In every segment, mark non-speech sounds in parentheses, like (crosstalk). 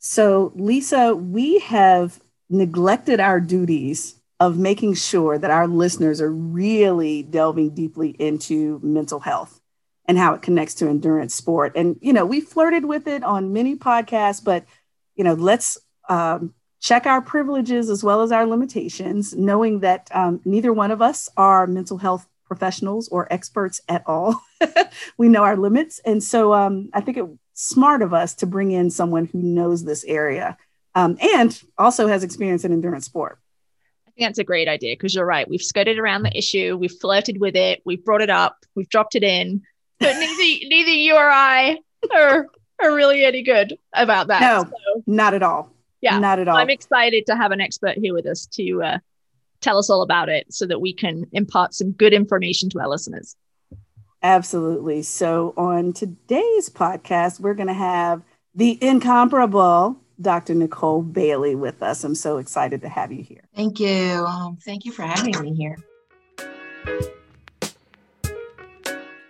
So, Lisa, we have neglected our duties of making sure that our listeners are really delving deeply into mental health and how it connects to endurance sport. And, you know, we flirted with it on many podcasts, but, you know, let's um, check our privileges as well as our limitations, knowing that um, neither one of us are mental health professionals or experts at all. (laughs) we know our limits. And so um, I think it's smart of us to bring in someone who knows this area um, and also has experience in endurance sport. I think that's a great idea because you're right. We've skirted around the issue, we've flirted with it, we've brought it up, we've dropped it in, but (laughs) neither neither you or I are are really any good about that. No, so, not at all. Yeah, not at all. I'm excited to have an expert here with us to uh, tell us all about it, so that we can impart some good information to our listeners. Absolutely. So on today's podcast, we're going to have the incomparable Dr. Nicole Bailey with us. I'm so excited to have you here. Thank you. Um, thank you for having me here.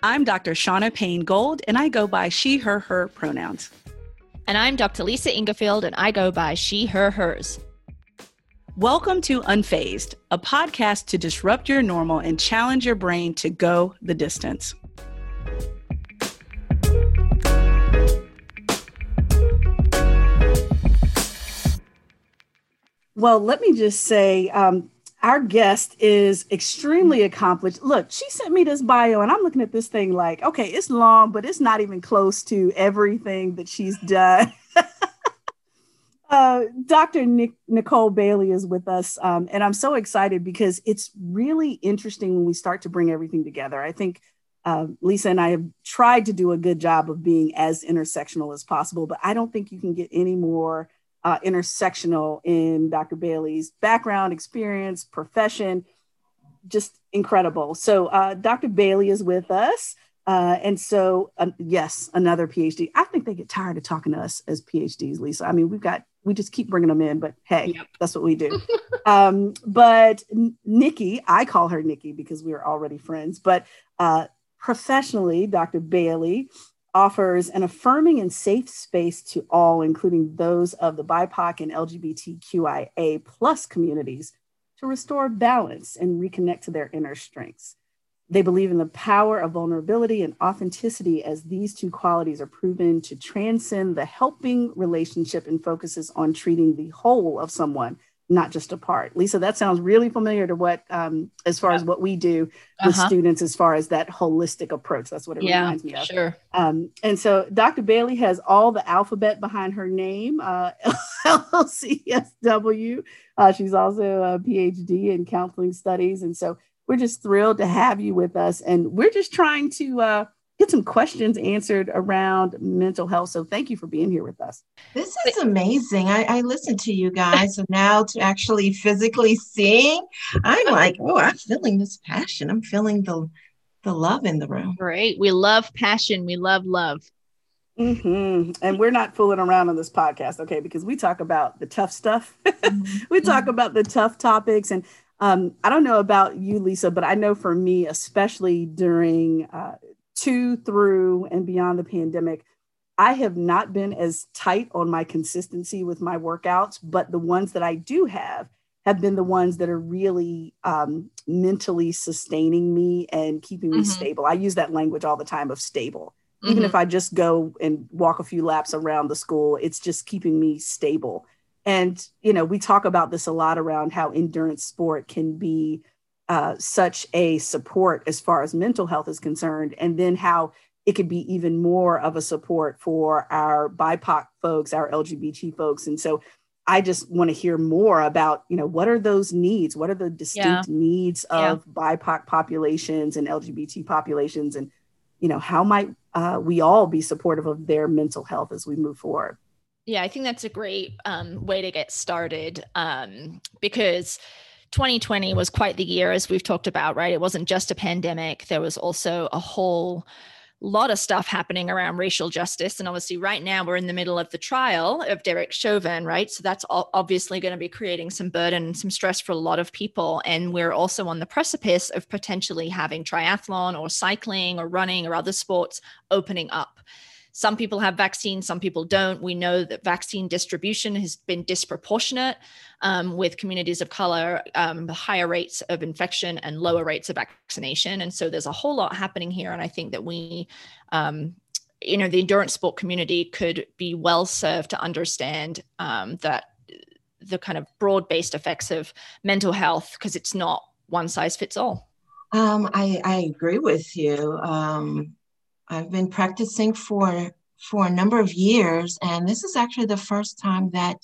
I'm Dr. Shauna Payne Gold, and I go by she, her, her pronouns. And I'm Dr. Lisa Ingarfield, and I go by she, her, hers. Welcome to Unfazed, a podcast to disrupt your normal and challenge your brain to go the distance. Well, let me just say, um, our guest is extremely accomplished. Look, she sent me this bio, and I'm looking at this thing like, okay, it's long, but it's not even close to everything that she's done. (laughs) uh, Dr. Nicole Bailey is with us, um, and I'm so excited because it's really interesting when we start to bring everything together. I think uh, Lisa and I have tried to do a good job of being as intersectional as possible, but I don't think you can get any more uh, intersectional in Dr. Bailey's background, experience, profession, just incredible. So, uh, Dr. Bailey is with us. Uh, and so, uh, yes, another PhD. I think they get tired of talking to us as PhDs, Lisa. I mean, we've got, we just keep bringing them in, but hey, yep. that's what we do. (laughs) um, but Nikki, I call her Nikki because we are already friends, but uh, professionally, Dr. Bailey offers an affirming and safe space to all, including those of the BIPOC and LGBTQIA plus communities, to restore balance and reconnect to their inner strengths. They believe in the power of vulnerability and authenticity as these two qualities are proven to transcend the helping relationship and focuses on treating the whole of someone not just a part. Lisa, that sounds really familiar to what, um, as far yeah. as what we do with uh-huh. students, as far as that holistic approach. That's what it yeah, reminds me of. Sure. Um, and so Dr. Bailey has all the alphabet behind her name, uh, (laughs) LCSW. Uh, she's also a PhD in counseling studies. And so we're just thrilled to have you with us. And we're just trying to, uh, get some questions answered around mental health. So thank you for being here with us. This is amazing. I, I listened to you guys, and now to actually physically seeing, I'm (laughs) like, oh, I'm feeling this passion. I'm feeling the the love in the room. Great. We love passion. We love love. Mm-hmm. And we're not fooling around on this podcast, okay? Because we talk about the tough stuff. (laughs) We talk mm-hmm. about the tough topics. And um, I don't know about you, Lisa, but I know for me, especially during uh, to through and beyond the pandemic, I have not been as tight on my consistency with my workouts, but the ones that I do have have been the ones that are really um, mentally sustaining me and keeping me mm-hmm. stable. I use that language all the time of stable. Mm-hmm. Even if I just go and walk a few laps around the school, it's just keeping me stable. And, you know, we talk about this a lot around how endurance sport can be uh, such a support as far as mental health is concerned, and then how it could be even more of a support for our BIPOC folks, our LGBT folks. And so I just want to hear more about, you know, what are those needs? What are the distinct yeah. needs of yeah. BIPOC populations and LGBT populations? And, you know, how might uh, we all be supportive of their mental health as we move forward? Yeah, I think that's a great um, way to get started um, because 2020 was quite the year, as we've talked about, right? It wasn't just a pandemic, there was also a whole lot of stuff happening around racial justice. And obviously, right now, we're in the middle of the trial of Derek Chauvin, right? So that's obviously going to be creating some burden some stress for a lot of people. And we're also on the precipice of potentially having triathlon or cycling or running or other sports opening up. Some people have vaccine, some people don't. We know that vaccine distribution has been disproportionate um, with communities of color, um, higher rates of infection and lower rates of vaccination. And so there's a whole lot happening here. And I think that we, um, you know, the endurance sport community could be well served to understand um, that the kind of broad based effects of mental health because it's not one size fits all. Um, I, I agree with you. Um, I've been practicing for for a number of years, and this is actually the first time that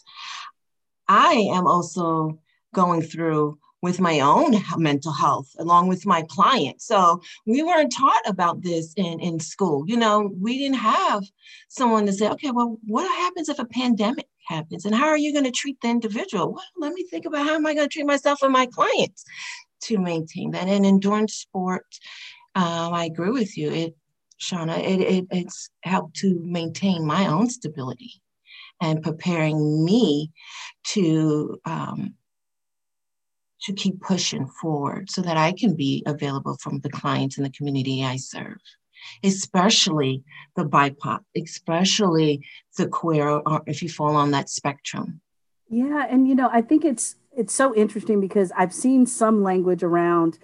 I am also going through with my own mental health along with my clients. So we weren't taught about this in, in school. You know, we didn't have someone to say, okay, well, what happens if a pandemic happens? And how are you going to treat the individual? Well, let me think about how am I going to treat myself and my clients to maintain that. And endurance sport, um, I agree with you. It, Shauna, it, it, it's helped to maintain my own stability and preparing me to um, to keep pushing forward so that I can be available from the clients in the community I serve, especially the BIPOC, especially the queer, or if you fall on that spectrum. Yeah, and you know, I think it's it's so interesting because I've seen some language around,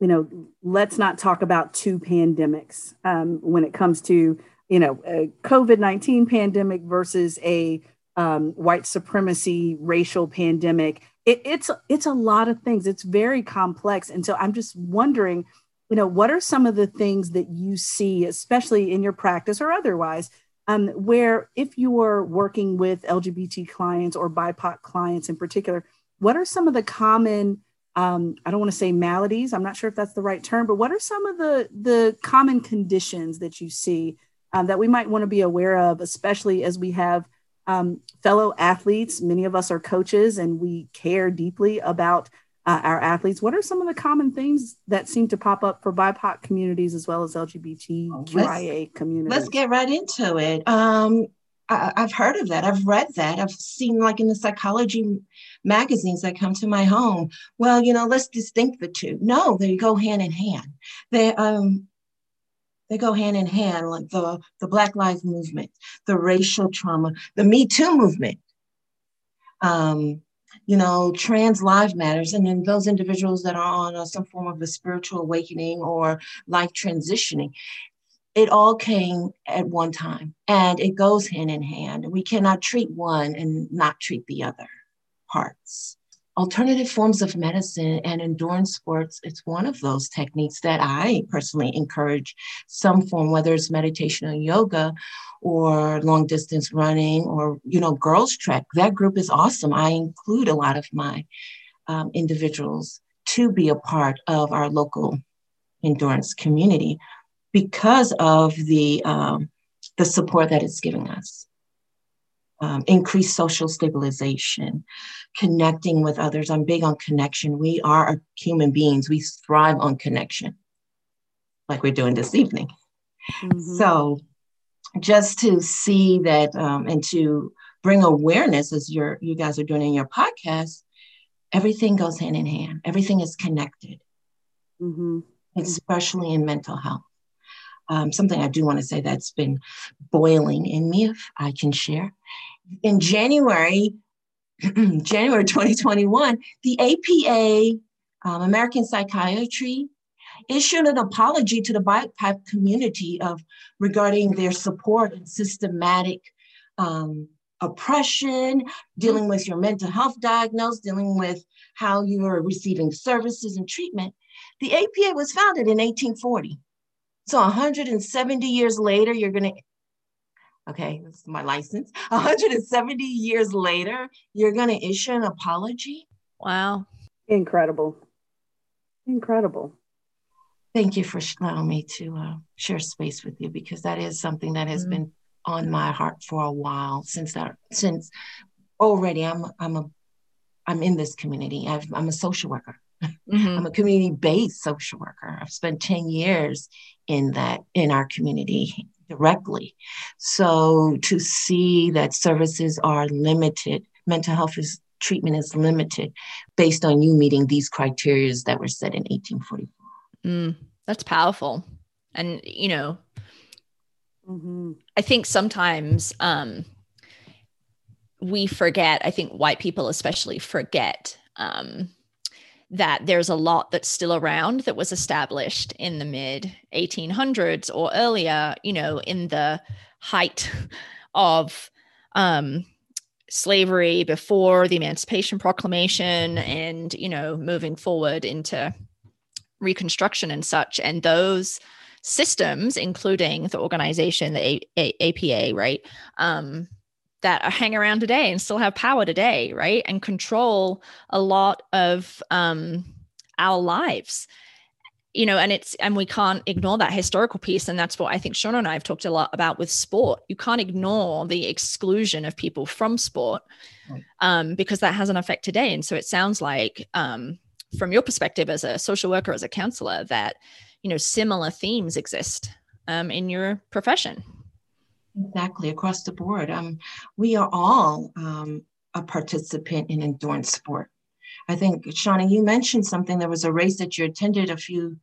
you know, let's not talk about two pandemics um, when it comes to, you know, a COVID 19 pandemic versus a um, white supremacy racial pandemic. It, it's it's a lot of things. It's very complex, and so I'm just wondering, you know, what are some of the things that you see, especially in your practice or otherwise, um, where if you are working with LGBT clients or BIPOC clients in particular, what are some of the common um, I don't want to say maladies. I'm not sure if that's the right term, but what are some of the the common conditions that you see um, that we might want to be aware of, especially as we have um, fellow athletes? Many of us are coaches, and we care deeply about uh, our athletes. What are some of the common things that seem to pop up for BIPOC communities as well as LGBTQIA let's, communities? Let's get right into it. I, have heard of that. I've read that. I've seen like in the psychology magazines that come to my home. Well, you know, let's distinct the two. No, they go hand in hand. They um they go hand in hand, like the, the Black Lives Movement, the racial trauma, the Me Too movement. Um, you know, trans life matters, and then those individuals that are on a, some form of a spiritual awakening or life transitioning it all came at one time and it goes hand in hand. We cannot treat one and not treat the other parts. Alternative forms of medicine and endurance sports, it's one of those techniques that I personally encourage some form, whether it's meditation or yoga or long distance running or, you know, girls trek. That group is awesome. I include a lot of my um, individuals to be a part of our local endurance community because of the, um, the support that it's giving us. Um, increased social stabilization, connecting with others. I'm big on connection. We are human beings, we thrive on connection, like we're doing this evening. Mm-hmm. So, just to see that um, and to bring awareness as you guys are doing in your podcast, everything goes hand in hand, everything is connected, mm-hmm. especially in mental health. Um, something I do want to say that's been boiling in me, if I can share. In January, (clears throat) January 2021, the APA, um, American Psychiatry, issued an apology to the BIPOC community of regarding their support and systematic um, oppression, dealing with your mental health diagnosis, dealing with how you are receiving services and treatment. The APA was founded in 1840. So 170 years later, you're going to, okay, this is my license. (laughs) 170 years later, you're going to issue an apology. Wow. Incredible. Incredible. Thank you for allowing me to uh, share space with you because that is something that has mm-hmm. been on my heart for a while since that since already I'm I'm a I'm in this community. i am a social worker. Mm-hmm. I'm a community-based social worker. I've spent 10 years in that in our community directly. So to see that services are limited, mental health is treatment is limited based on you meeting these criteria that were set in 1844. Mm, that's powerful. And you know, mm-hmm. I think sometimes um, we forget, I think white people especially forget um, that there's a lot that's still around that was established in the mid 1800s or earlier, you know, in the height of um, slavery before the Emancipation Proclamation and, you know, moving forward into Reconstruction and such. And those systems, including the organization, the A- A- APA, right, um, that are hang around today and still have power today, right, and control a lot of um, our lives. You know, and it's and we can't ignore that historical piece, and that's what I think Shauna and I have talked a lot about with sport. You can't ignore the exclusion of people from sport um, because that has an effect today. And so it sounds like, um, from your perspective as a social worker, as a counselor, that you know similar themes exist um, in your profession. Exactly across the board. Um, we are all um, a participant in endurance sport. I think, Shauna, you mentioned something. There was a race that you attended a few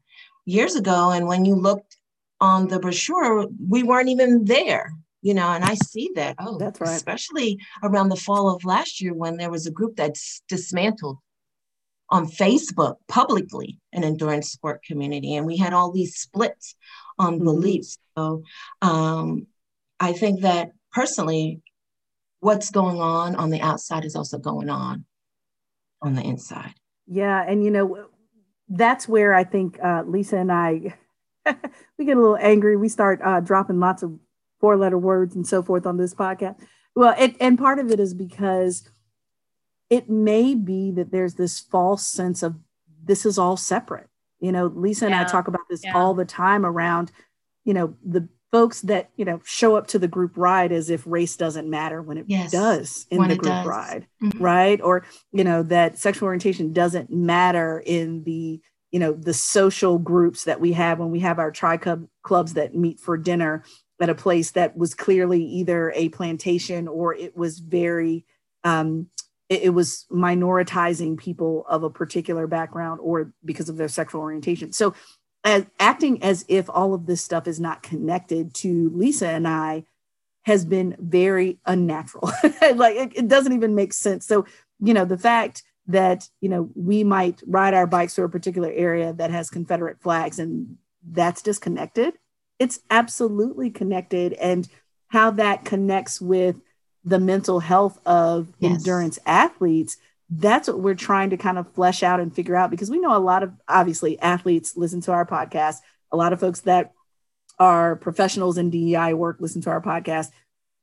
years ago, and when you looked on the brochure, we weren't even there. You know, and I see that. Oh, that's right. Especially around the fall of last year when there was a group that dismantled on Facebook publicly an endurance sport community, and we had all these splits on mm-hmm. beliefs. So um, I think that personally, what's going on on the outside is also going on on the inside. Yeah. And, you know, that's where I think uh, Lisa and I, (laughs) we get a little angry. We start uh, dropping lots of four letter words and so forth on this podcast. Well, it, and part of it is because it may be that there's this false sense of this is all separate. You know, Lisa and I talk about this yeah. all the time around, you know, the folks that you know show up to the group ride as if race doesn't matter when it yes, does in the group ride mm-hmm. right? Or you know that sexual orientation doesn't matter in the you know the social groups that we have when we have our tri clubs that meet for dinner at a place that was clearly either a plantation or it was very um, it, it was minoritizing people of a particular background or because of their sexual orientation. So as acting as if all of this stuff is not connected to Lisa and I has been very unnatural. (laughs) like it, it, doesn't even make sense. So, you know, the fact that, you know, we might ride our bikes through a particular area that has Confederate flags and that's disconnected, it's absolutely connected. And how that connects with the mental health of yes. endurance athletes that's what we're trying to kind of flesh out and figure out because we know a lot of obviously athletes listen to our podcast. A lot of folks that are professionals in DEI work listen to our podcast.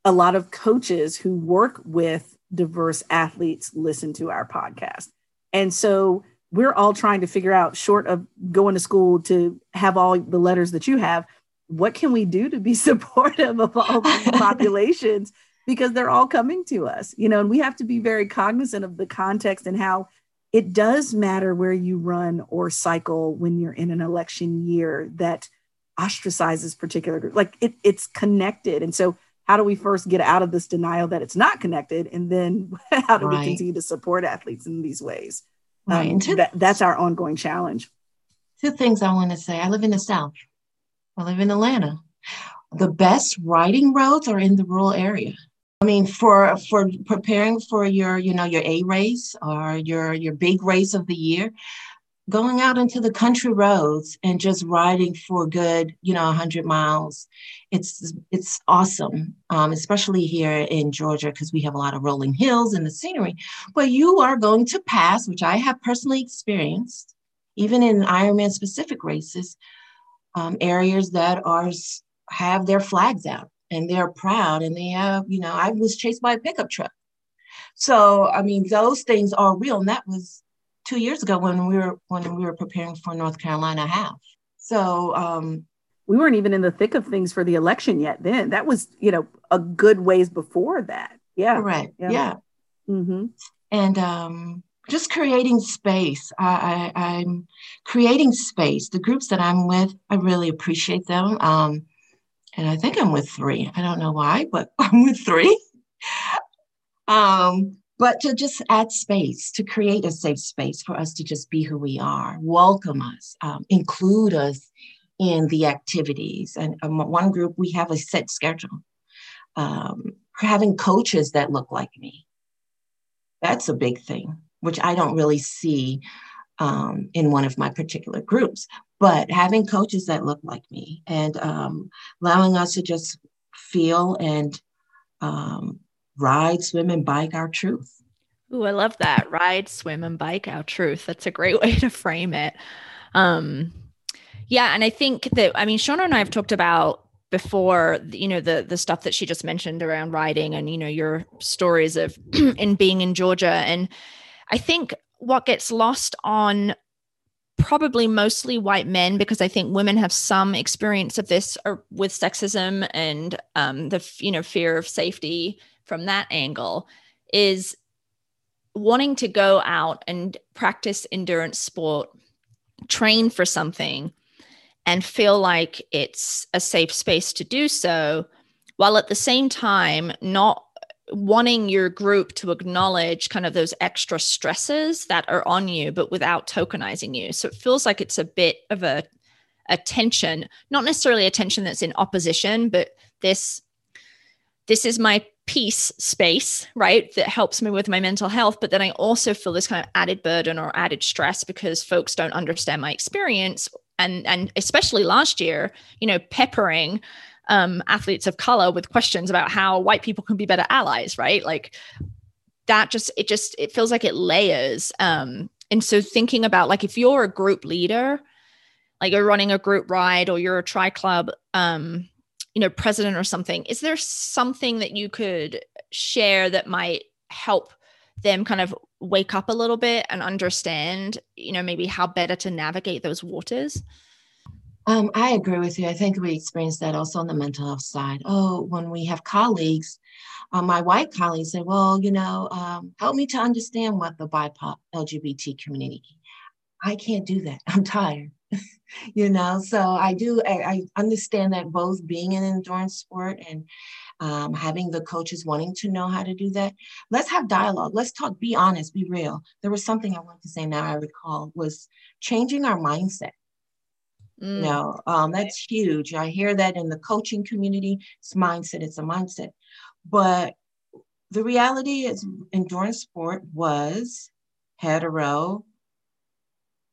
A lot of coaches who work with diverse athletes listen to our podcast. And so we're all trying to figure out short of going to school to have all the letters that you have what can we do to be (laughs) supportive of all (laughs) populations because they're all coming to us, you know, and we have to be very cognizant of the context and how it does matter where you run or cycle when you're in an election year that ostracizes particular group. Like it, it's connected. And so how do we first get out of this denial that it's not connected? And then (laughs) how do right. we continue to support athletes in these ways? Right. Um, two, that, that's our ongoing challenge. Two things I want to say. I live in the South. I live in Atlanta. The best riding roads are in the rural area. I mean, for for preparing for your, you know, your A race or your your big race of the year, going out into the country roads and just riding for good, you know, 100 miles, it's it's awesome, um, especially here in Georgia because we have a lot of rolling hills and the scenery. But you are going to pass, which I have personally experienced, even in Ironman specific races, um, areas that are have their flags out and they're proud and they have, you know, I was chased by a pickup truck. So, I mean, those things are real. And that was two years ago when we were when we were preparing for North Carolina half. So um we weren't even in the thick of things for the election yet then. That was, you know, a good ways before that. Yeah. Right. Yeah. yeah. Mm-hmm. And um just creating space. I, I, I'm creating space. The groups that I'm with, I really appreciate them. Um, and I think I'm with three. I don't know why, but (laughs) I'm with three. um, but to just add space, to create a safe space for us to just be who we are, welcome us, um, include us in the activities. And um, one group, we have a set schedule. Um, having coaches that look like me. That's a big thing, which I don't really see um, in one of my particular groups. But having coaches that look like me and um, allowing us to just feel and um, ride, swim, and bike our truth. Ooh, I love that. Ride, swim, and bike our truth. That's a great (laughs) way to frame it. Um, yeah, and I think that I mean, Shauna and I have talked about before you know the the stuff that she just mentioned around riding and you know your stories of (clears throat) in being in Georgia and I think what gets lost on probably mostly white men because I think women have some experience of this or with sexism and um, the you know fear of safety from that angle is wanting to go out and practice endurance sport, train for something, and feel like it's a safe space to do so, while at the same time not wanting your group to acknowledge kind of those extra stresses that are on you, but without tokenizing you. So it feels like it's a bit of a, a tension, not necessarily a tension that's in opposition, but this this is my peace space, right? That helps me with my mental health. But then I also feel this kind of added burden or added stress because folks don't understand my experience. And, and especially last year, you know, peppering um, athletes of color with questions about how white people can be better allies, right? Like that just, it just, it feels like it layers. Um, and so thinking about like if you're a group leader, like you're running a group ride or you're a tri club, um, you know, president or something, is there something that you could share that might help them kind of wake up a little bit and understand, you know, maybe how better to navigate those waters? Um, I agree with you. I think we experience that also on the mental health side. Oh, when we have colleagues, uh, my white colleagues say, well, you know, um, help me to understand what the BIPOC LGBT community. I can't do that. (laughs) I'm tired. (laughs) you know, so I do, I, I, understand that both being an endurance sport and um, having the coaches wanting to know how to do that. Let's have dialogue. Let's talk, be honest, be real. There was something I wanted to say now I recall was changing our mindset Mm. Know, um, that's huge. I hear that in the coaching community. It's mindset, it's a mindset. But the reality is, endurance sport was hetero,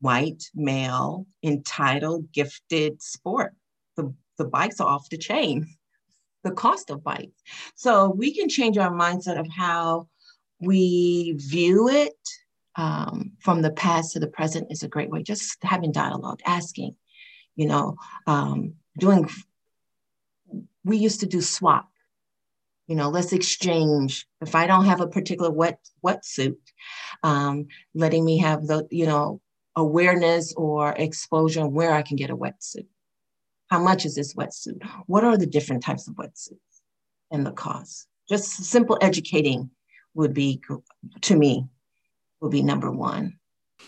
white, male, entitled, gifted sport. The, the bikes are off the chain, (laughs) the cost of bikes. So we can change our mindset of how we view it um, from the past to the present is a great way. Just having dialogue, asking, you know, um, doing, we used to do swap, you know, let's exchange. If I don't have a particular wet wetsuit, um, letting me have the, you know, awareness or exposure where I can get a wetsuit. How much is this wetsuit? What are the different types of wetsuits and the cost? Just simple educating would be, to me, would be number one.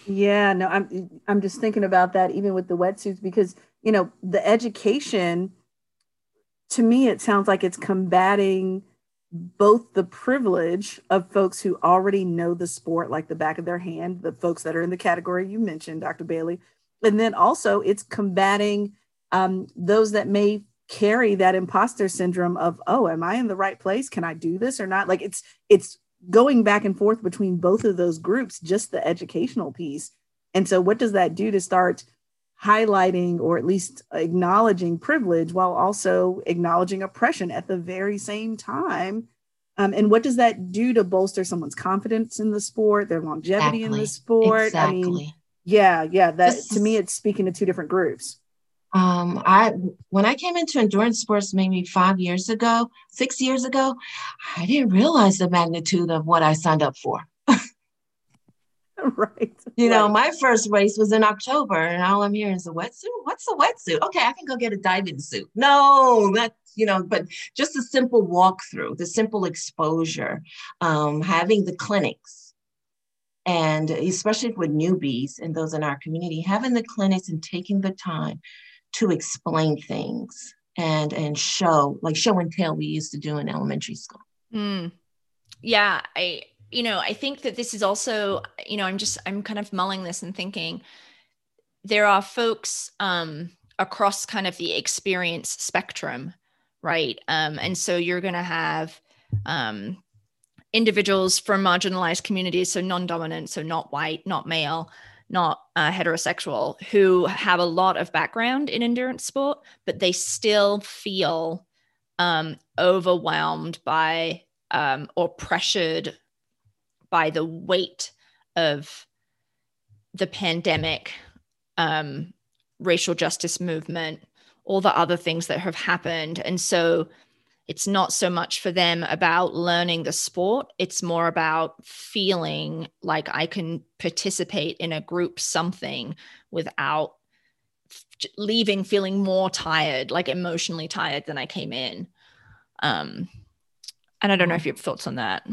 Yeah, no, I'm I'm just thinking about that even with the wetsuits because you know the education to me it sounds like it's combating both the privilege of folks who already know the sport like the back of their hand, the folks that are in the category you mentioned, Dr. Bailey, and then also it's combating um, those that may carry that imposter syndrome of oh am i in the right place can i do this or not like it's it's going back and forth between both of those groups, just the educational piece. And so, what does that do to start highlighting or at least acknowledging privilege while also acknowledging oppression at the very same time? Um, and what does that do to bolster someone's confidence in the sport, their longevity exactly. in the sport? Exactly. I mean, yeah, yeah. That this to me, it's speaking to two different groups. Um, I when I came into endurance sports maybe five years ago, six years ago, I didn't realize the magnitude of what I signed up for. (laughs) right. You know, my first race was in October, and all I'm hearing is a wetsuit. What's a wetsuit? Okay, I can go get a diving suit. No, that you know, but just a simple walkthrough, the simple exposure, um, having the clinics, and especially with newbies and those in our community, having the clinics and taking the time to explain things and and show like show and tell we used to do in elementary school mm. yeah i you know i think that this is also you know i'm just i'm kind of mulling this and thinking there are folks um across kind of the experience spectrum, right? Um, and so you're going to have um, individuals from marginalized communities, so non dominant, so not white, not male, not uh, heterosexual, who have a lot of background in endurance sport, but they still feel um, overwhelmed by um, or pressured by the weight of the pandemic, um, racial justice movement, all the other things that have happened. And so it's not so much for them about learning the sport, it's more about feeling like I can participate in a group something without leaving feeling more tired, like emotionally tired than I came in. Um, and I don't know if you have thoughts on that.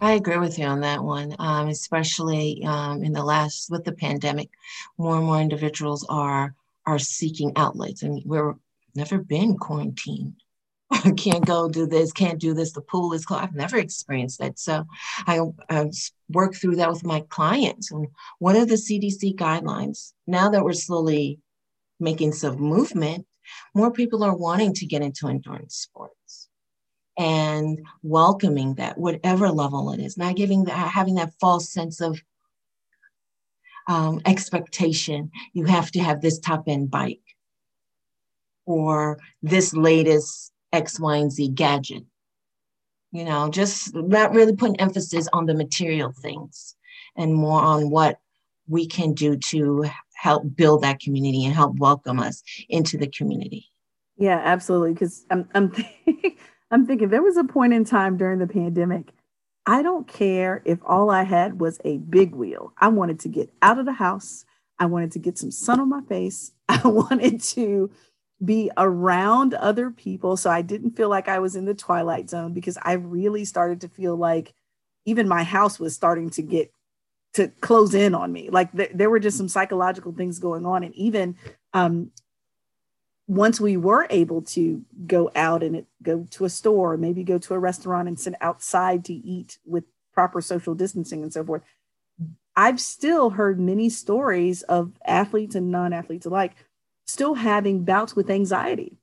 I agree with you on that one, um, especially um, in the last with the pandemic, more and more individuals are are seeking outlets, and we're never been quarantined. (laughs) can't go do this, can't do this. The pool is closed. I've never experienced that, so I, I work through that with my clients. And what are the CDC guidelines now that we're slowly making some movement? More people are wanting to get into endurance sports and welcoming that whatever level it is not giving that having that false sense of um, expectation you have to have this top end bike or this latest x y and z gadget you know just not really putting emphasis on the material things and more on what we can do to help build that community and help welcome us into the community yeah absolutely because i'm, I'm (laughs) I'm thinking there was a point in time during the pandemic. I don't care if all I had was a big wheel. I wanted to get out of the house. I wanted to get some sun on my face. (laughs) I wanted to be around other people so I didn't feel like I was in the twilight zone because I really started to feel like even my house was starting to get to close in on me. Like th- there were just some psychological things going on. And even um, once we were able to go out and it, go to a store, maybe go to a restaurant and sit outside to eat with proper social distancing and so forth, I've still heard many stories of athletes and non athletes alike still having bouts with anxiety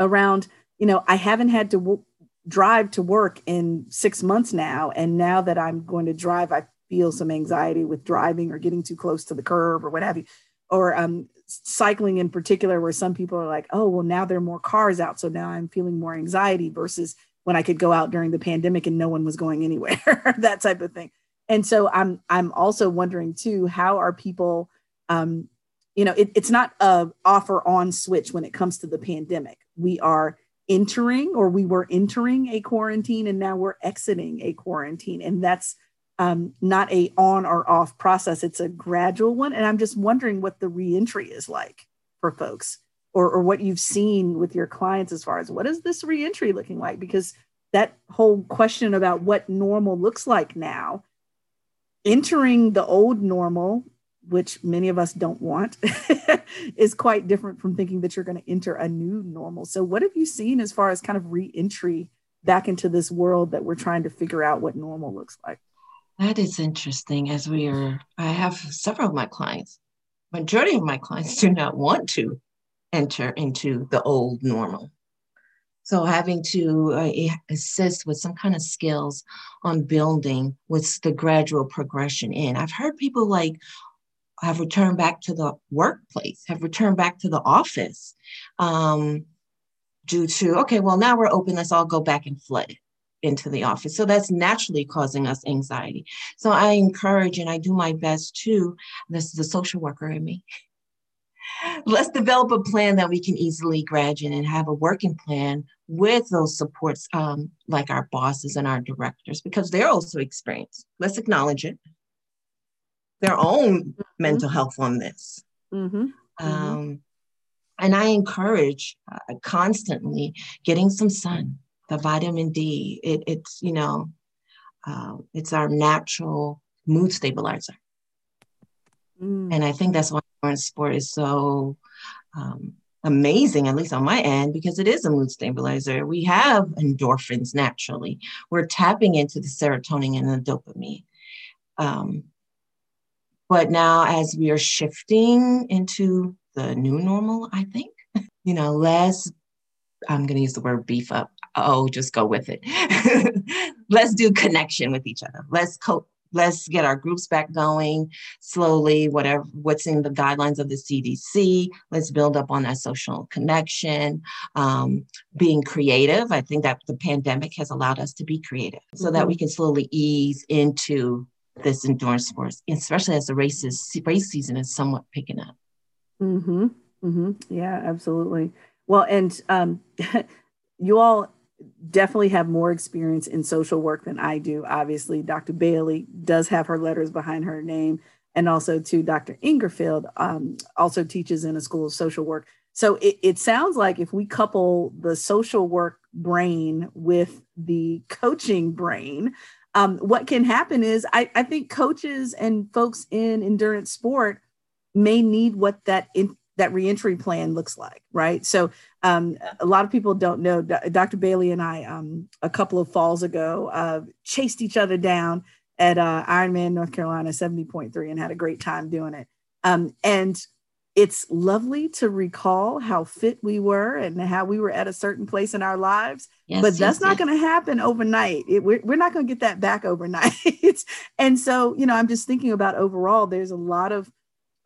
around, you know, I haven't had to w- drive to work in six months now. And now that I'm going to drive, I feel some anxiety with driving or getting too close to the curb or what have you. Or um, cycling in particular, where some people are like, oh, well, now there are more cars out. So now I'm feeling more anxiety versus when I could go out during the pandemic and no one was going (laughs) anywhere, that type of thing. And so I'm I'm also wondering too, how are people um, you know, it, it's not a offer on switch when it comes to the pandemic. We are entering or we were entering a quarantine and now we're exiting a quarantine. And that's um, not a on or off process. It's a gradual one. And I'm just wondering what the reentry is like for folks or, or what you've seen with your clients as far as what is this reentry looking like? Because that whole question about what normal looks like now, entering the old normal, which many of us don't want, (laughs) is quite different from thinking that you're going to enter a new normal. So, what have you seen as far as kind of reentry back into this world that we're trying to figure out what normal looks like? That is interesting. As we are, I have several of my clients. Majority of my clients do not want to enter into the old normal. So having to uh, assist with some kind of skills on building what's the gradual progression in. I've heard people like have returned back to the workplace, have returned back to the office um, due to okay, well now we're open. Let's all go back and flood into the office. So that's naturally causing us anxiety. So I encourage and I do my best to, this is a social worker in me. (laughs) Let's develop a plan that we can easily graduate and have a working plan with those supports, um, like our bosses and our directors, because they're also experienced. Let's acknowledge it. Their own mm-hmm. mental health on this. Mm-hmm. mm-hmm. Um, and I encourage uh, constantly getting some sun, the vitamin D. It, it's, you know, uh, it's our natural mood stabilizer. Mm. And I think that's why sport is so um, amazing, at least on my end, because it is a mood stabilizer. We have endorphins naturally. We're tapping into the serotonin and the dopamine. Um, but now, as we are shifting into the new normal, I think. you know, less, I'm going to use the word beef up. Oh, just go with it. (laughs) let's do connection with each other. Let's co- let's get our groups back going slowly whatever what's in the guidelines of the cdc let's build up on that social connection um, being creative i think that the pandemic has allowed us to be creative so that we mm-hmm. can slowly ease into this endurance sports especially as the races race season is somewhat picking up mm-hmm. Mm-hmm. yeah absolutely well and um, (laughs) you all definitely have more experience in social work than I do. Obviously, Dr. Bailey does have her letters behind her name, and also to Dr. Ingarfield um, also teaches in a school of social work. So it, it sounds like if we couple the social work brain with the coaching brain, um, what can happen is I, I think coaches and folks in endurance sport may need what that in, that reentry plan looks like, right? So um, a lot of people don't know. Dr. Bailey and I, um, a couple of falls ago, uh, chased each other down at uh, Ironman North Carolina 70.3 and had a great time doing it. Um, and it's lovely to recall how fit we were and how we were at a certain place in our lives. Yes, but that's yes, not yes. going to happen overnight. It, we're, we're not going to get that back overnight. (laughs) and so, you know, I'm just thinking about overall, there's a lot of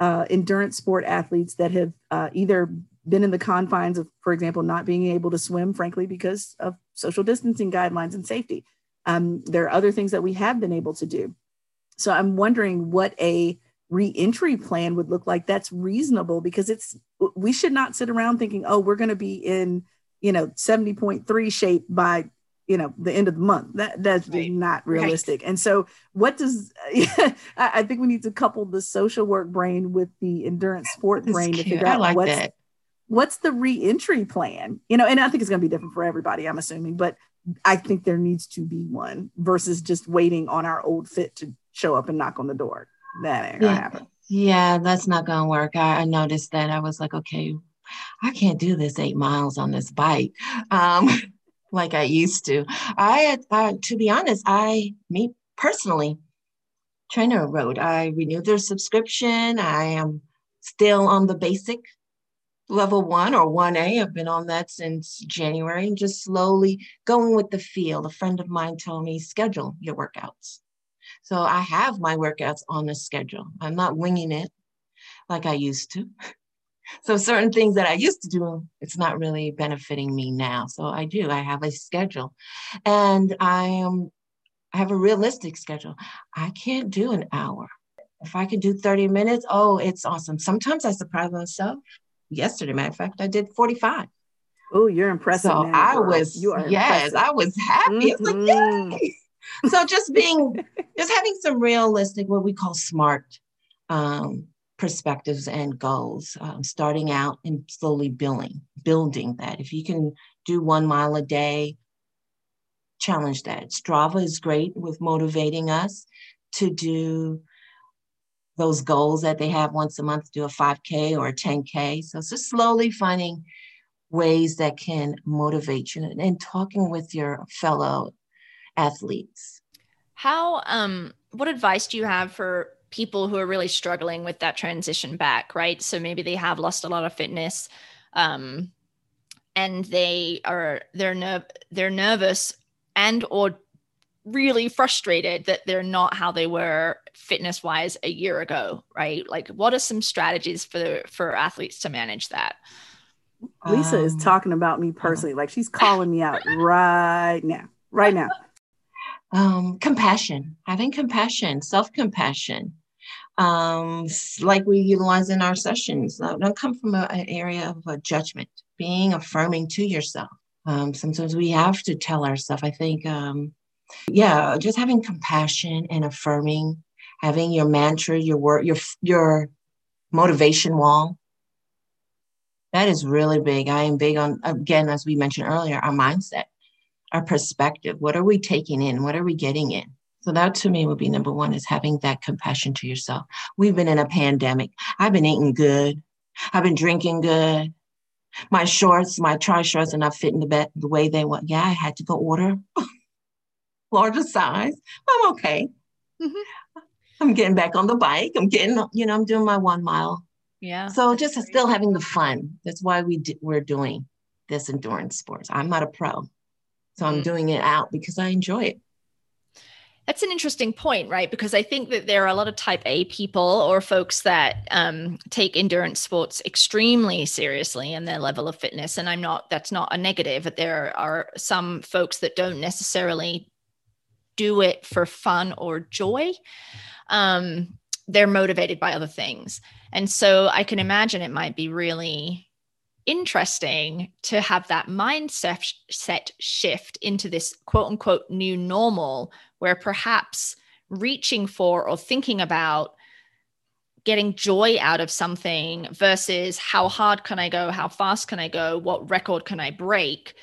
uh, endurance sport athletes that have uh, either been in the confines of, for example, not being able to swim, frankly, because of social distancing guidelines and safety. Um, there are other things that we have been able to do. So I'm wondering what a reentry plan would look like that's reasonable because it's we should not sit around thinking, oh, we're going to be in you know 70.3 shape by you know the end of the month that that's right. not realistic right. and so what does (laughs) i think we need to couple the social work brain with the endurance sport that's brain cute. to figure out like what's that. what's the reentry plan you know and i think it's going to be different for everybody i'm assuming but i think there needs to be one versus just waiting on our old fit to show up and knock on the door that ain't gonna yeah. happen yeah that's not gonna work I, I noticed that i was like okay I can't do this eight miles on this bike. Um, (laughs) like I used to. I, uh, to be honest, I, me personally, TrainerRoad, I renewed their subscription. I am still on the basic level one or 1A. I've been on that since January and just slowly going with the feel. A friend of mine told me, schedule your workouts. So I have my workouts on a schedule. I'm not winging it like I used to. (laughs) so certain things that I used to do, it's not really benefiting me now. So I do. I have a schedule, and I am. I have a realistic schedule. I can't do an hour. If I can do 30 minutes, oh, it's awesome. Sometimes I surprise myself. Yesterday, matter of fact, I did 45. Oh, you're impressive. So I was, you are yes, impressive. I was happy. Mm-hmm. I was like, yay. So just being, just having some realistic, what we call smart um, perspectives and goals, um, starting out and slowly building, building that. If you can do one mile a day, challenge that. Strava is great with motivating us to do those goals that they have once a month, do a 5K or a 10K. So it's just slowly finding ways that can motivate you and talking with your fellow athletes. How um what advice do you have for people who are really struggling with that transition back, right? So maybe they have lost a lot of fitness, um, and they are they're nerve they're nervous and or really frustrated that they're not how they were fitness wise a year ago, right? Like, what are some strategies for for athletes to manage that? Lisa um, is talking about me personally, like she's calling me out right now, right now um, compassion, having compassion, self compassion, um, like we utilize in our sessions. Uh, don't come from a, an area of a judgment, being affirming to yourself. Um, sometimes we have to tell ourselves, I think, um, yeah, just having compassion and affirming, having your mantra, your word, your, your motivation wall. That is really big. I am big on, again, as we mentioned earlier, our mindset our perspective. What are we taking in? What are we getting in? So that to me would be number one is having that compassion to yourself. We've been in a pandemic. I've been eating good. I've been drinking good. My shorts, my tri shorts are not fitting the, bed, the way they want. Yeah, I had to go order (laughs) larger size. I'm okay. Mm-hmm. I'm getting back on the bike. I'm getting, you know, I'm doing my one mile Yeah. So just still having the fun. That's why we d- we're doing this endurance sports. I'm not a pro, so I'm mm. doing it out because I enjoy it. That's an interesting point, right? Because I think that there are a lot of type A people or folks that um, take endurance sports extremely seriously in their level of fitness. And I'm not, that's not a negative. But there are some folks that don't necessarily do it for fun or joy. Um, they're motivated by other things. And so I can imagine it might be really interesting to have that mindset set shift into this quote unquote new normal where perhaps reaching for or thinking about getting joy out of something versus how hard can I go, how fast can I go, what record can I break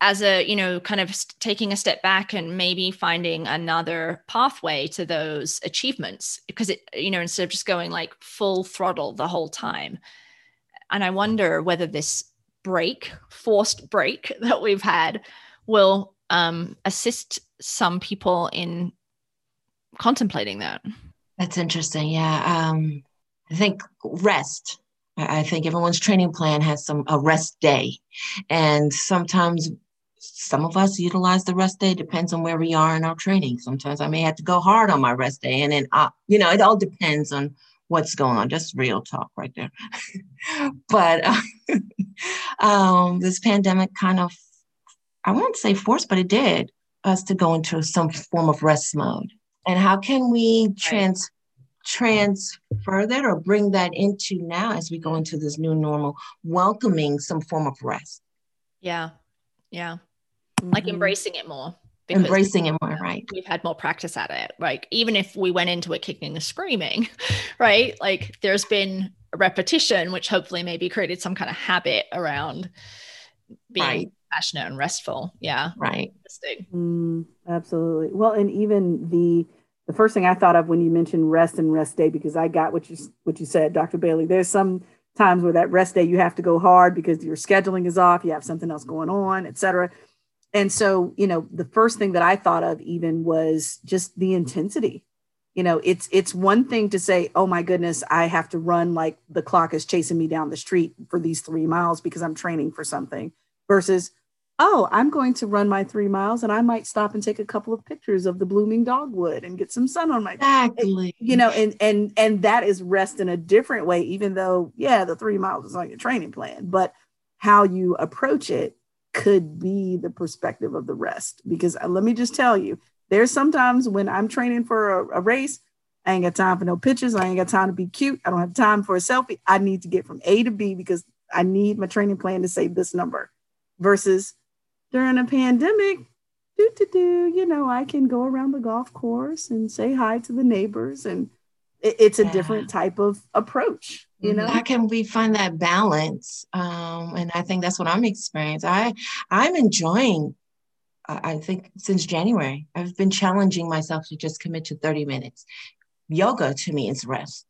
as a you know kind of taking a step back and maybe finding another pathway to those achievements because it you know instead of just going like full throttle the whole time and I wonder whether this break, forced break (laughs) that we've had, will um, assist some people in contemplating that. That's interesting. Yeah. Um, I think rest. I think everyone's training plan has some a rest day, and sometimes some of us utilize the rest day. Depends on where we are in our training. Sometimes I may have to go hard on my rest day, and then uh, you know it all depends on what's going on. Just real talk right there. (laughs) but (laughs) um, this pandemic kind of, I won't say forced, but it did us to go into some form of rest mode. And how can we trans transfer that or bring that into now as we go into this new normal, welcoming some form of rest? Yeah, yeah, mm-hmm. like embracing it more embracing it more right. we've had more practice at it. Like even if we went into it kicking and screaming (laughs) right like there's been a repetition which hopefully maybe created some kind of habit around being right. passionate and restful. Yeah. Right. Mm, absolutely. Well and even the the first thing i thought of when you mentioned rest and rest day because i got what you what you said dr bailey. There's some times where that rest day you have to go hard because your scheduling is off you have something else going on et cetera and so you know the first thing that i thought of even was just the intensity. You know it's it's one thing to say oh my goodness i have to run like the clock is chasing me down the street for these three miles because i'm training for something versus oh i'm going to run my three miles and i might stop and take a couple of pictures of the blooming dogwood and get some sun on my exactly. you know and and and that is rest in a different way even though yeah the three miles is on your training plan but how you approach it could be the perspective of the rest. Because uh, let me just tell you, there's sometimes when I'm training for a, a, race, I ain't got time for no pictures. I ain't got time to be cute. I don't have time for a selfie. I need to get from A to B because I need my training plan to say this number. Versus during a pandemic, do to do, you know, I can go around the golf course and say hi to the neighbors and it, it's a yeah. different type of approach you know? How can we find that balance? Um, and i think that's what i'm experiencing. I i'm enjoying i think since january i've been challenging myself to just commit to 30 minutes. Yoga to me is rest.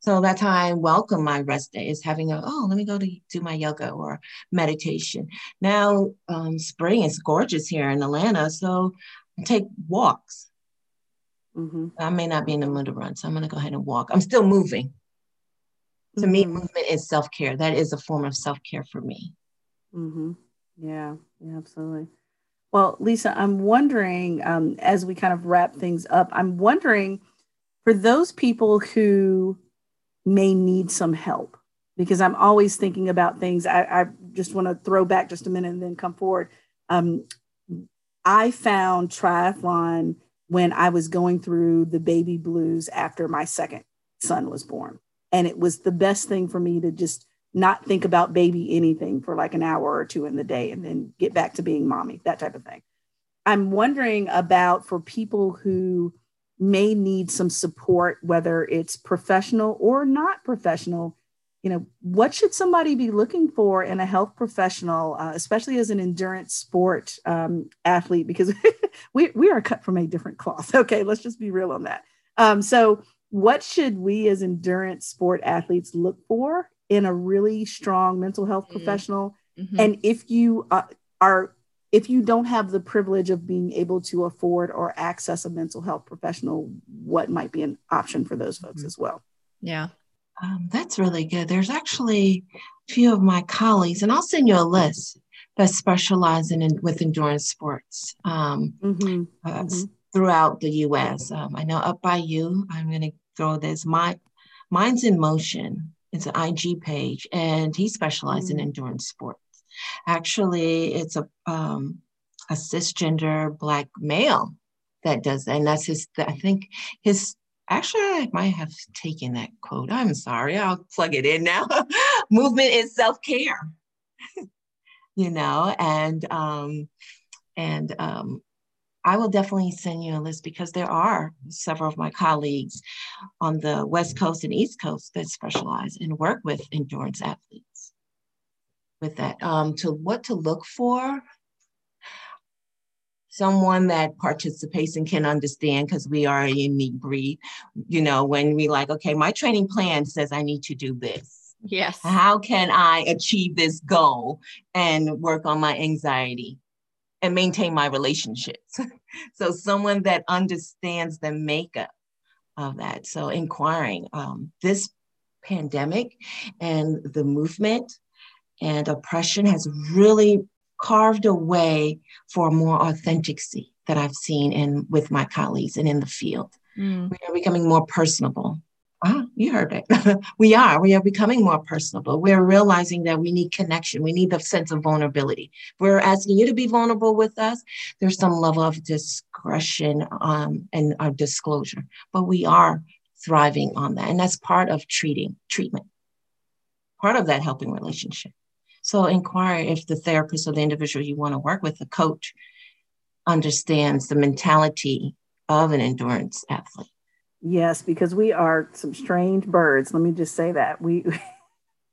So that's how i welcome my rest day is having a oh let me go to do my yoga or meditation. Now um, spring is gorgeous here in atlanta so I take walks mm-hmm. i may not be in the mood to run so i'm going to go ahead and walk. I'm still moving. To mm-hmm. me movement is self-care. That is a form of self-care for me. Mm-hmm. yeah, yeah absolutely. Well lisa i'm wondering um, as we kind of wrap things up i'm wondering for those people who may need some help because i'm always thinking about things. I, I just want to throw back just a minute and then come forward. Um, i found triathlon when i was going through the baby blues after my second son was born and it was the best thing for me to just not think about baby anything for like an hour or two in the day and then get back to being mommy, that type of thing. I'm wondering about for people who may need some support, whether it's professional or not professional, you know, what should somebody be looking for in a health professional, uh, especially as an endurance sport um, athlete? Because (laughs) we, we are cut from a different cloth. (laughs) Okay, let's just be real on that. Um, so, what should we as endurance sport athletes look for in a really strong mental health mm-hmm. professional mm-hmm. and if you uh, are if you don't have the privilege of being able to afford or access a mental health professional what might be an option for those folks mm-hmm. as well yeah Um, that's really good. There's actually a few of my colleagues, and I'll send you a list that specialize in, in with endurance sports um, mm-hmm. Uh, mm-hmm. throughout the U.S. Um, I know up by you, I'm going to throw this. My mine's in Motion. It's an IG page, and he specializes mm-hmm. in endurance sports. Actually, it's a um, a cisgender black male that does that, and that's his. I think his Actually, I might have taken that quote. I'm sorry. I'll plug it in now. (laughs) Movement is self care, (laughs) you know, and um, and um, I will definitely send you a list because there are several of my colleagues on the West Coast and East Coast that specialize and work with endurance athletes. With that, um, to what to look for, someone that participates and can understand because we are a unique breed. You know, when we like, okay, my training plan says I need to do this. Yes. How can I achieve this goal and work on my anxiety and maintain my relationships? (laughs) so, someone that understands the makeup of that. So, inquiring um, this pandemic and the movement and oppression has really carved a way for more authenticity that I've seen in with my colleagues and in the field. Mm. We are becoming more personable. Ah, you heard it. (laughs) we are. We are becoming more personable. We're realizing that we need connection. We need the sense of vulnerability. We're asking you to be vulnerable with us. There's some level of discretion um, and our disclosure, but we are thriving on that, and that's part of treating treatment. Part of that helping relationship. So inquire if the therapist or the individual you want to work with, the coach, understands the mentality of an endurance athlete. Yes, because we are some strange birds. Let me just say that. We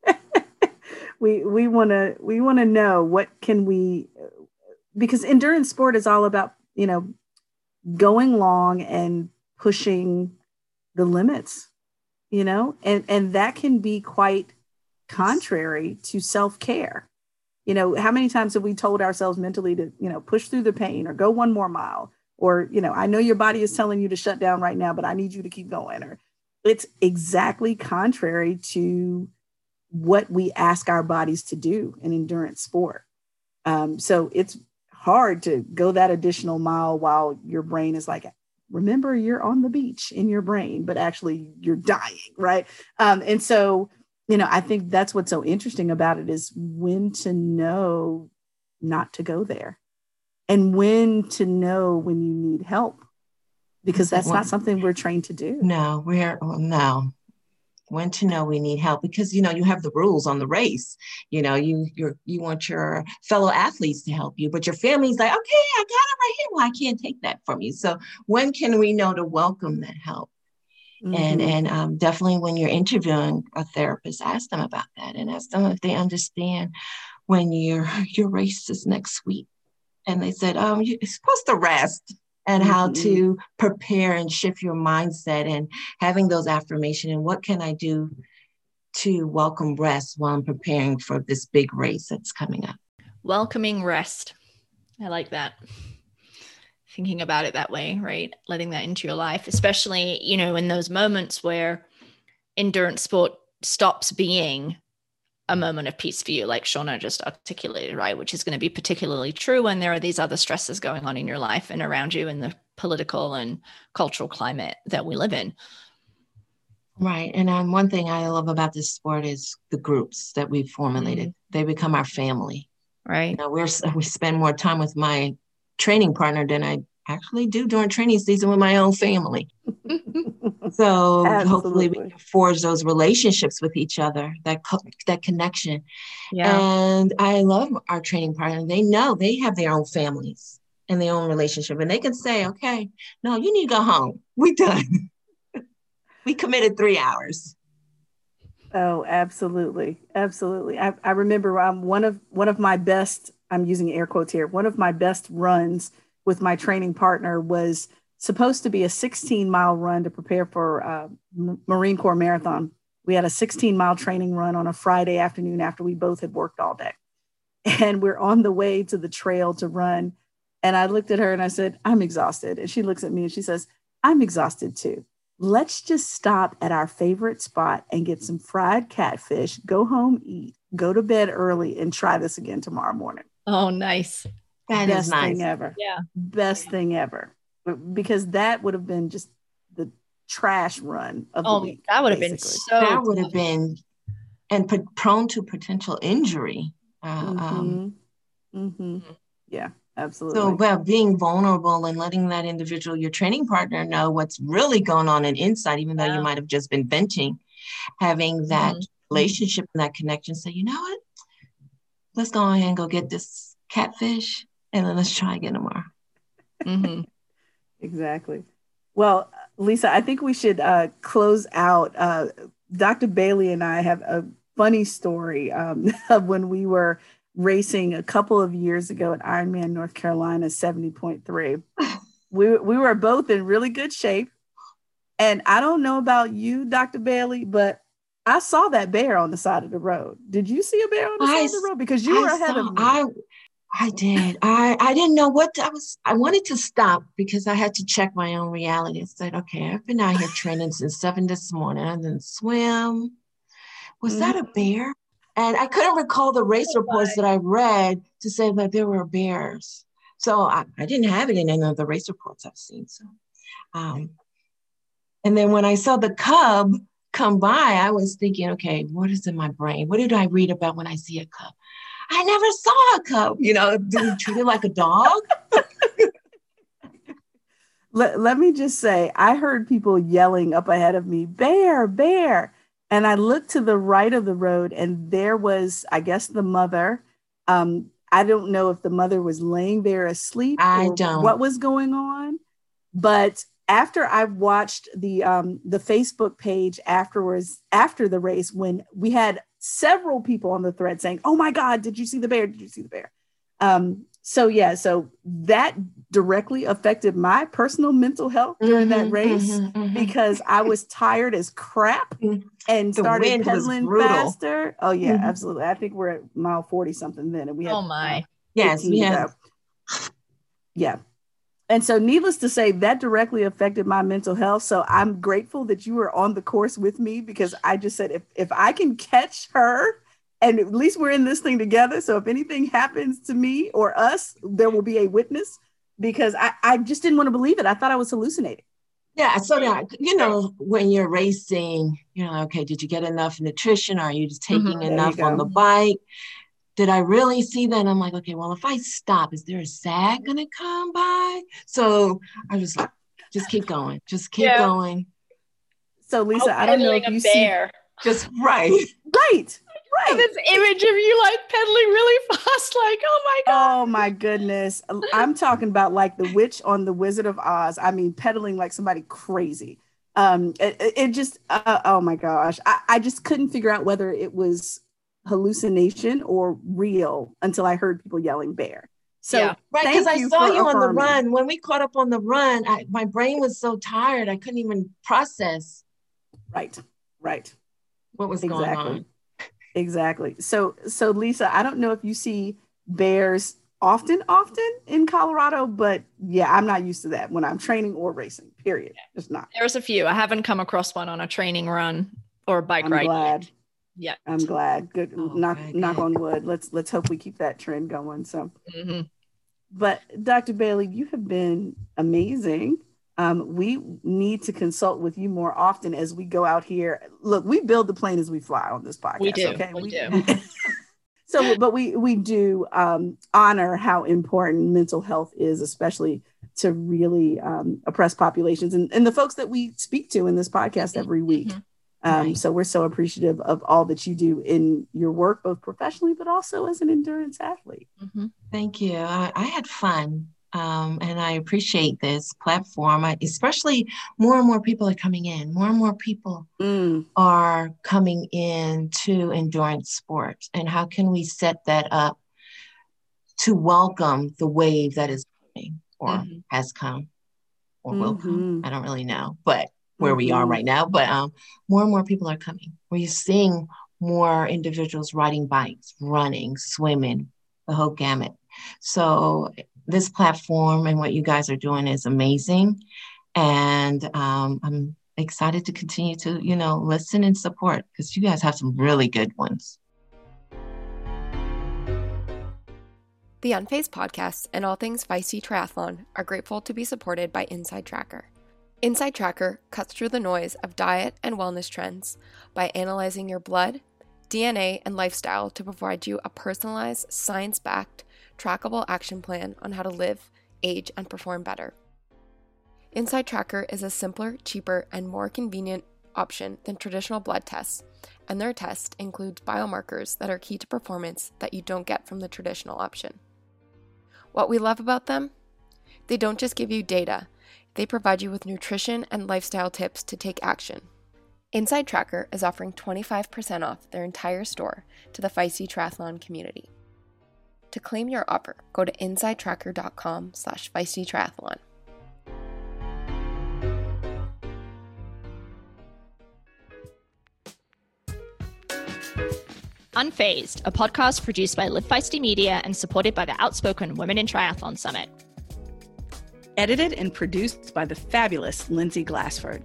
(laughs) we we want to we want to know what can we because endurance sport is all about, you know, going long and pushing the limits, you know? And and that can be quite contrary to self-care. You know how many times have we told ourselves mentally to you know push through the pain or go one more mile? Or you know i know your body is telling you to shut down right now but i need you to keep going. Or it's exactly contrary to what we ask our bodies to do in endurance sport. Um, so it's hard to go that additional mile while your brain is like remember you're on the beach in your brain but actually you're dying right? Um, and so you know, I think that's what's so interesting about it is when to know not to go there and when to know when you need help because that's not something we're trained to do. No, we're well, no. When to know we need help because you know you have the rules on the race. You know you you you want your fellow athletes to help you, but your family's like, okay, I got it right here. Well, I can't take that from you. So when can we know to welcome that help? Mm-hmm. And and um, definitely when you're interviewing a therapist, ask them about that and ask them if they understand when your (laughs) your race is next week. And they said, um, you're supposed to rest and mm-hmm. how to prepare and shift your mindset and having those affirmation and what can I do to welcome rest while I'm preparing for this big race that's coming up. Welcoming rest. I like that thinking about it that way, right? Letting that into your life, especially, you know, in those moments where endurance sport stops being a moment of peace for you, like Shauna just articulated, right? Which is going to be particularly true when there are these other stresses going on in your life and around you in the political and cultural climate that we live in. Right. And um, one thing I love about this sport is the groups that we've formulated. Mm-hmm. They become our family. Right. You know, we're we spend more time with my training partner than I actually do during training season with my own family. (laughs) so Absolutely. hopefully we can forge those relationships with each other, that co- that connection. Yeah. And I love our training partner. They know they have their own families and their own relationship, and they can say, "Okay, no, you need to go home. We done. (laughs) we committed three hours." Oh, absolutely, absolutely. I, I remember um, one of one of my best I'm using air quotes here, one of my best runs with my training partner was supposed to be a 16 mile run to prepare for uh, Marine Corps Marathon. We had a 16 mile training run on a Friday afternoon after we both had worked all day. And we're on the way to the trail to run. And I looked at her and I said, I'm exhausted. And she looks at me and she says, I'm exhausted too. let's just stop at our favorite spot and get some fried catfish, go home, eat, go to bed early, and try this again tomorrow morning. Oh, nice. That Best is nice. thing ever. Yeah. Best thing ever. Because that would have been just the trash run of the Oh, week. that would have been so. that would have been and p- prone to potential injury. Uh, um, Mhm. Mhm. Yeah, absolutely. so about being vulnerable and letting that individual, your training partner, know what's really going on and inside, even though Yeah. you might have just been venting, having that Mhm. relationship and that connection. Say, you know what? Let's go ahead and go get this catfish, and then let's try again tomorrow. Mm-hmm. (laughs) Exactly. Well, Lisa, I think we should uh, close out. Uh, Dr. Bailey and I have a funny story um, (laughs) of when we were racing a couple of years ago at Ironman North Carolina 70.3. (laughs) We, we were both in really good shape. And I don't know about you, Dr. Bailey, but I saw that bear on the side of the road. Did you see a bear on the I side of the road? Because you were I ahead saw- of me. I I did. I I didn't know what I was. I wanted to stop because I had to check my own reality. I said, okay, I've been out here training since seven this morning. I didn't swim. Was that a bear? And I couldn't recall the race reports that I read to say that there were bears. So I, I didn't have it in any of the race reports I've seen. So, um, and then when I saw the cub come by, I was thinking, okay, what is in my brain? What did I read about when I see a cub? I never saw a cub. You know, did we treat it like a dog? (laughs) (laughs) let, let me just say, I heard people yelling up ahead of me, bear, bear. And I looked to the right of the road, and there was, I guess, the mother. Um, I don't know if the mother was laying there asleep I don't. what was going on. But after I watched the um, the Facebook page afterwards, after the race, when we had several people on the thread saying, "Oh my God, did you see the bear? Did you see the bear?" Um, so yeah, so that directly affected my personal mental health during that Mhm, race mhm, mhm. because I was tired as crap Mm. and The started pedaling faster. Oh yeah, Mhm. absolutely. I think we're at mile forty something then, and we had Oh my. uh, yes, 15 we to Yeah. And so, needless to say, that directly affected my mental health. So I'm grateful that you were on the course with me because I just said, if if I can catch her, and at least we're in this thing together. So if anything happens to me or us, there will be a witness because I, I just didn't want to believe it. I thought I was hallucinating. Yeah, so that you know, when you're racing, you know, okay, did you get enough nutrition? Are you just taking mm-hmm. you enough on the bike? Did I really see that? I'm like, okay, well, if I stop, is there a sag gonna come by? So I was like, just keep going, just keep Yeah. going, So Lisa, I don't know if you a see bear. just right. (laughs) right, right. this image of you like pedaling really (laughs) fast, like, oh my god. Oh my goodness. I'm talking about like the witch on the Wizard of Oz. I mean, pedaling like somebody crazy. Um, it, it- it just, uh, oh my gosh. I, I just couldn't figure out whether it was hallucination or real until I heard people yelling bear. So Yeah. Right, because I saw for you on the run. When we caught up on the run, I, my brain was so tired, I couldn't even process right, right. what was going Exactly. on. Exactly. So, so Lisa, I don't know if you see bears often, often in Colorado, but yeah, I'm not used to that when I'm training or racing, period. Just not. There's a few. I haven't come across one on a training run or a bike I'm ride. glad. Yeah. I'm glad. Good. Oh, knock okay, knock on wood. Let's let's hope we keep that trend going. So, Mhm. but Dr. Bailey, you have been amazing. Um, we need to consult with you more often as we go out here. Look, we build the plane as we fly on this podcast. We do. Okay, We do. (laughs) so, but we we do um, honor how important mental health is, especially to really um, oppressed populations and, and the folks that we speak to in this podcast every week. Mhm. Um, Right. So we're so appreciative of all that you do in your work, both professionally, but also as an endurance athlete. Mhm. Thank you. I, I had fun. Um, and I appreciate this platform. I, especially more and more people are coming in. More and more people Mm, are coming in to endurance sports. And how can we set that up to welcome the wave that is coming or Mhm. has come or will come? Mhm. I don't really know, but where we are Mhm. right now. But um, more and more people are coming. We're seeing more individuals riding bikes, running, swimming, the whole gamut. So this platform and what you guys are doing is amazing. And um, I'm excited to continue to, you know, listen and support because you guys have some really good ones. The Unfazed podcast and all things Feisty Triathlon are grateful to be supported by Inside Tracker. Inside Tracker cuts through the noise of diet and wellness trends by analyzing your blood, DNA, and lifestyle to provide you a personalized, science backed, trackable action plan on how to live, age, and perform better. Inside Tracker is a simpler, cheaper, and more convenient option than traditional blood tests, and their test includes biomarkers that are key to performance that you don't get from the traditional option. What we love about them? They don't just give you data, they provide you with nutrition and lifestyle tips to take action. Inside Tracker is offering 25% off their entire store to the Feisty Triathlon community. To claim your offer, go to insidetracker.com slash feistytriathlon. Unfazed, a podcast produced by Live Feisty Media and supported by the Outspoken Women in Triathlon Summit. Edited and produced by the fabulous Lindsay Glassford.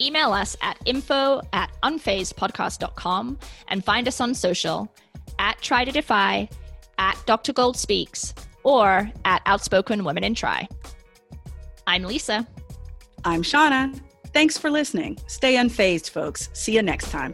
Email us at info at unfazedpodcast.com and find us on social at Tri to Defy, at Dr. Gold Speaks, or at Outspoken Women in Tri. I'm Lisa. I'm Shauna. Thanks for listening. Stay unfazed, folks. See you next time.